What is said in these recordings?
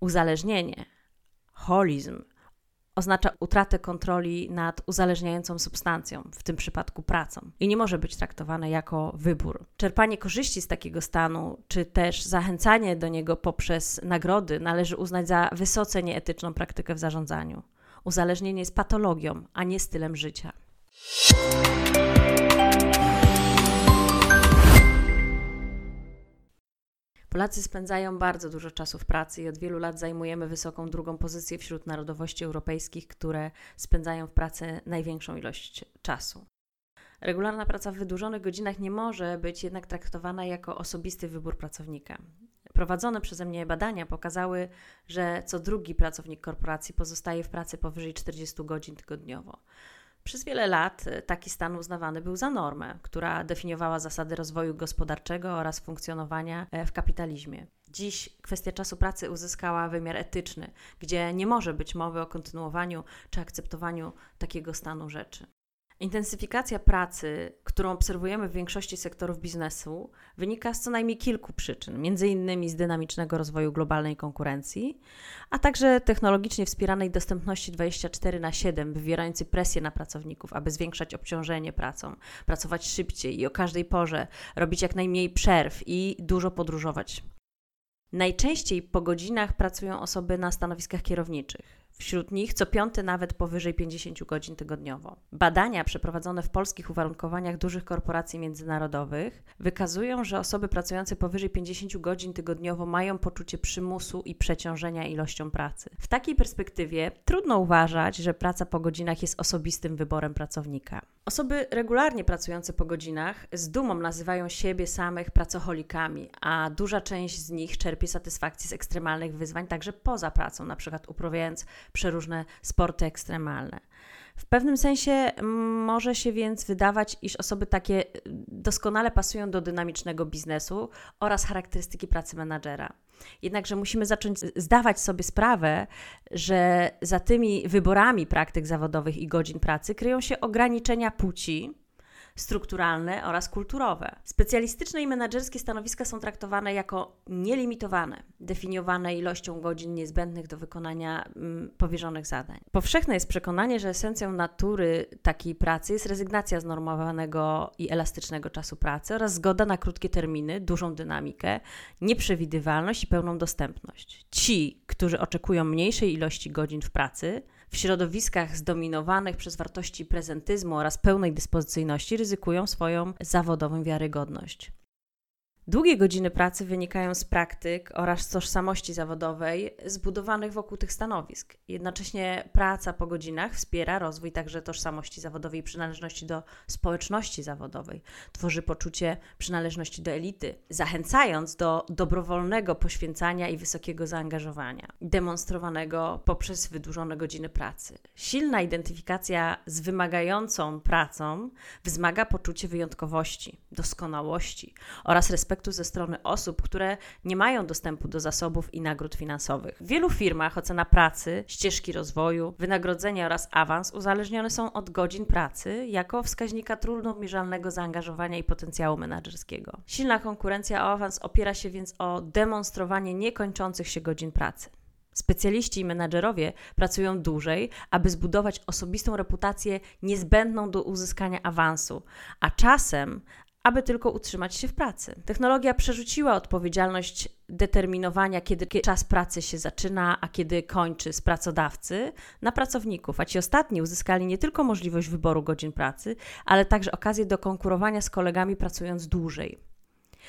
Uzależnienie, holizm, oznacza utratę kontroli nad uzależniającą substancją, w tym przypadku pracą, i nie może być traktowane jako wybór. Czerpanie korzyści z takiego stanu, czy też zachęcanie do niego poprzez nagrody należy uznać za wysoce nieetyczną praktykę w zarządzaniu. Uzależnienie jest patologią, a nie stylem życia. Polacy spędzają bardzo dużo czasu w pracy i od wielu lat zajmujemy wysoką drugą pozycję wśród narodowości europejskich, które spędzają w pracy największą ilość czasu. Regularna praca w wydłużonych godzinach nie może być jednak traktowana jako osobisty wybór pracownika. Prowadzone przeze mnie badania pokazały, że co drugi pracownik korporacji pozostaje w pracy powyżej 40 godzin tygodniowo. Przez wiele lat e, taki stan uznawany był za normę, która definiowała zasady rozwoju gospodarczego oraz funkcjonowania e, w kapitalizmie. Dziś kwestia czasu pracy uzyskała wymiar etyczny, gdzie nie może być mowy o kontynuowaniu czy akceptowaniu takiego stanu rzeczy. Intensyfikacja pracy, którą obserwujemy w większości sektorów biznesu, wynika z co najmniej kilku przyczyn, między innymi z dynamicznego rozwoju globalnej konkurencji, a także technologicznie wspieranej dostępności 24 na 7, wywierającej presję na pracowników, aby zwiększać obciążenie pracą, pracować szybciej i o każdej porze, robić jak najmniej przerw i dużo podróżować. Najczęściej po godzinach pracują osoby na stanowiskach kierowniczych. Wśród nich co piąty nawet powyżej 50 godzin tygodniowo. Badania przeprowadzone w polskich uwarunkowaniach dużych korporacji międzynarodowych wykazują, że osoby pracujące powyżej 50 godzin tygodniowo mają poczucie przymusu i przeciążenia ilością pracy. W takiej perspektywie trudno uważać, że praca po godzinach jest osobistym wyborem pracownika. Osoby regularnie pracujące po godzinach z dumą nazywają siebie samych pracoholikami, a duża część z nich czerpie satysfakcję z ekstremalnych wyzwań także poza pracą, na przykład uprawiając przeróżne sporty ekstremalne. W pewnym sensie może się więc wydawać, iż osoby takie y, doskonale pasują do dynamicznego biznesu oraz charakterystyki pracy menadżera. Jednakże musimy zacząć zdawać sobie sprawę, że za tymi wyborami praktyk zawodowych i godzin pracy kryją się ograniczenia płci, strukturalne oraz kulturowe. Specjalistyczne i menedżerskie stanowiska są traktowane jako nielimitowane, definiowane ilością godzin niezbędnych do wykonania mm, powierzonych zadań. Powszechne jest przekonanie, że esencją natury takiej pracy jest rezygnacja z normowanego i elastycznego czasu pracy oraz zgoda na krótkie terminy, dużą dynamikę, nieprzewidywalność i pełną dostępność. Ci, którzy oczekują mniejszej ilości godzin w pracy, w środowiskach zdominowanych przez wartości prezentyzmu oraz pełnej dyspozycyjności ryzykują swoją zawodową wiarygodność. Długie godziny pracy wynikają z praktyk oraz tożsamości zawodowej zbudowanych wokół tych stanowisk. Jednocześnie praca po godzinach wspiera rozwój także tożsamości zawodowej i przynależności do społeczności zawodowej. Tworzy poczucie przynależności do elity, zachęcając do dobrowolnego poświęcania i wysokiego zaangażowania, demonstrowanego poprzez wydłużone godziny pracy. Silna identyfikacja z wymagającą pracą wzmaga poczucie wyjątkowości, doskonałości oraz respektu respektu ze strony osób, które nie mają dostępu do zasobów i nagród finansowych. W wielu firmach ocena pracy, ścieżki rozwoju, wynagrodzenia oraz awans uzależnione są od godzin pracy jako wskaźnika trudnomierzalnego zaangażowania i potencjału menedżerskiego. Silna konkurencja o awans opiera się więc o demonstrowanie niekończących się godzin pracy. Specjaliści i menadżerowie pracują dłużej, aby zbudować osobistą reputację niezbędną do uzyskania awansu, a czasem aby tylko utrzymać się w pracy. Technologia przerzuciła odpowiedzialność determinowania, kiedy czas pracy się zaczyna, a kiedy kończy z pracodawcy, na pracowników, a ci ostatni uzyskali nie tylko możliwość wyboru godzin pracy, ale także okazję do konkurowania z kolegami pracując dłużej.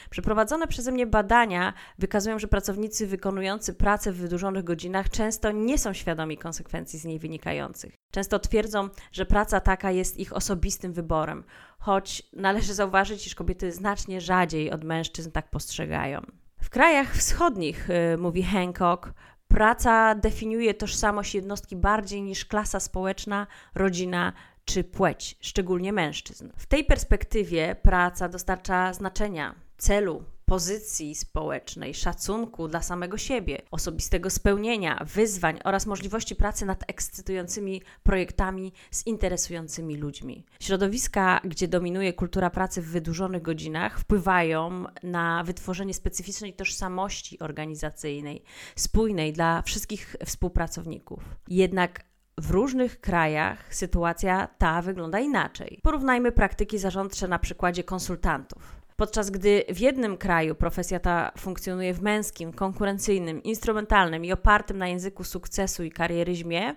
Przeprowadzone przeze mnie badania wykazują, że pracownicy wykonujący pracę w wydłużonych godzinach często nie są świadomi konsekwencji z niej wynikających. Często twierdzą, że praca taka jest ich osobistym wyborem, choć należy zauważyć, iż kobiety znacznie rzadziej od mężczyzn tak postrzegają. W krajach wschodnich, yy, mówi Hancock, praca definiuje tożsamość jednostki bardziej niż klasa społeczna, rodzina czy płeć, szczególnie mężczyzn. W tej perspektywie praca dostarcza znaczenia celu, pozycji społecznej, szacunku dla samego siebie, osobistego spełnienia, wyzwań oraz możliwości pracy nad ekscytującymi projektami z interesującymi ludźmi. Środowiska, gdzie dominuje kultura pracy w wydłużonych godzinach, wpływają na wytworzenie specyficznej tożsamości organizacyjnej, spójnej dla wszystkich współpracowników. Jednak w różnych krajach sytuacja ta wygląda inaczej. Porównajmy praktyki zarządcze na przykładzie konsultantów. Podczas gdy w jednym kraju profesja ta funkcjonuje w męskim, konkurencyjnym, instrumentalnym i opartym na języku sukcesu i karieryzmie,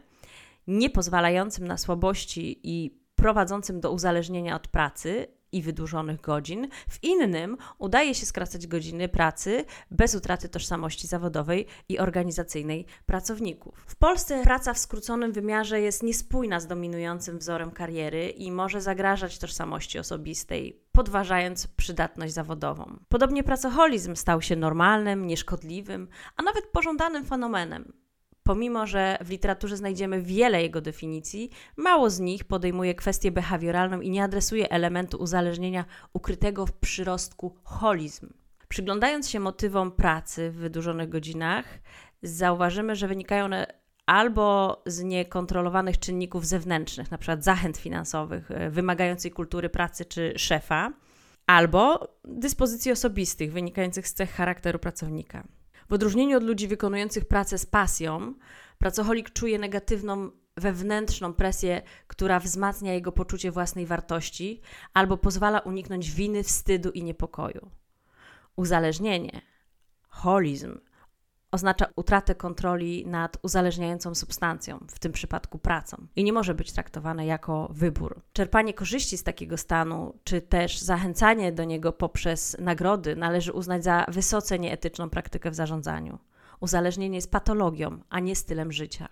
nie pozwalającym na słabości i prowadzącym do uzależnienia od pracy, i wydłużonych godzin, w innym udaje się skracać godziny pracy bez utraty tożsamości zawodowej i organizacyjnej pracowników. W Polsce praca w skróconym wymiarze jest niespójna z dominującym wzorem kariery i może zagrażać tożsamości osobistej, podważając przydatność zawodową. Podobnie pracoholizm stał się normalnym, nieszkodliwym, a nawet pożądanym fenomenem. Pomimo, że w literaturze znajdziemy wiele jego definicji, mało z nich podejmuje kwestię behawioralną i nie adresuje elementu uzależnienia ukrytego w przyrostku holizm. Przyglądając się motywom pracy w wydłużonych godzinach, zauważymy, że wynikają one albo z niekontrolowanych czynników zewnętrznych, np. zachęt finansowych, e, wymagającej kultury pracy czy szefa, albo dyspozycji osobistych wynikających z cech charakteru pracownika. W odróżnieniu od ludzi wykonujących pracę z pasją, pracocholik czuje negatywną wewnętrzną presję, która wzmacnia jego poczucie własnej wartości albo pozwala uniknąć winy, wstydu i niepokoju. Uzależnienie, holizm, oznacza utratę kontroli nad uzależniającą substancją, w tym przypadku pracą, i nie może być traktowane jako wybór. Czerpanie korzyści z takiego stanu, czy też zachęcanie do niego poprzez nagrody należy uznać za wysoce nieetyczną praktykę w zarządzaniu. Uzależnienie jest patologią, a nie stylem życia.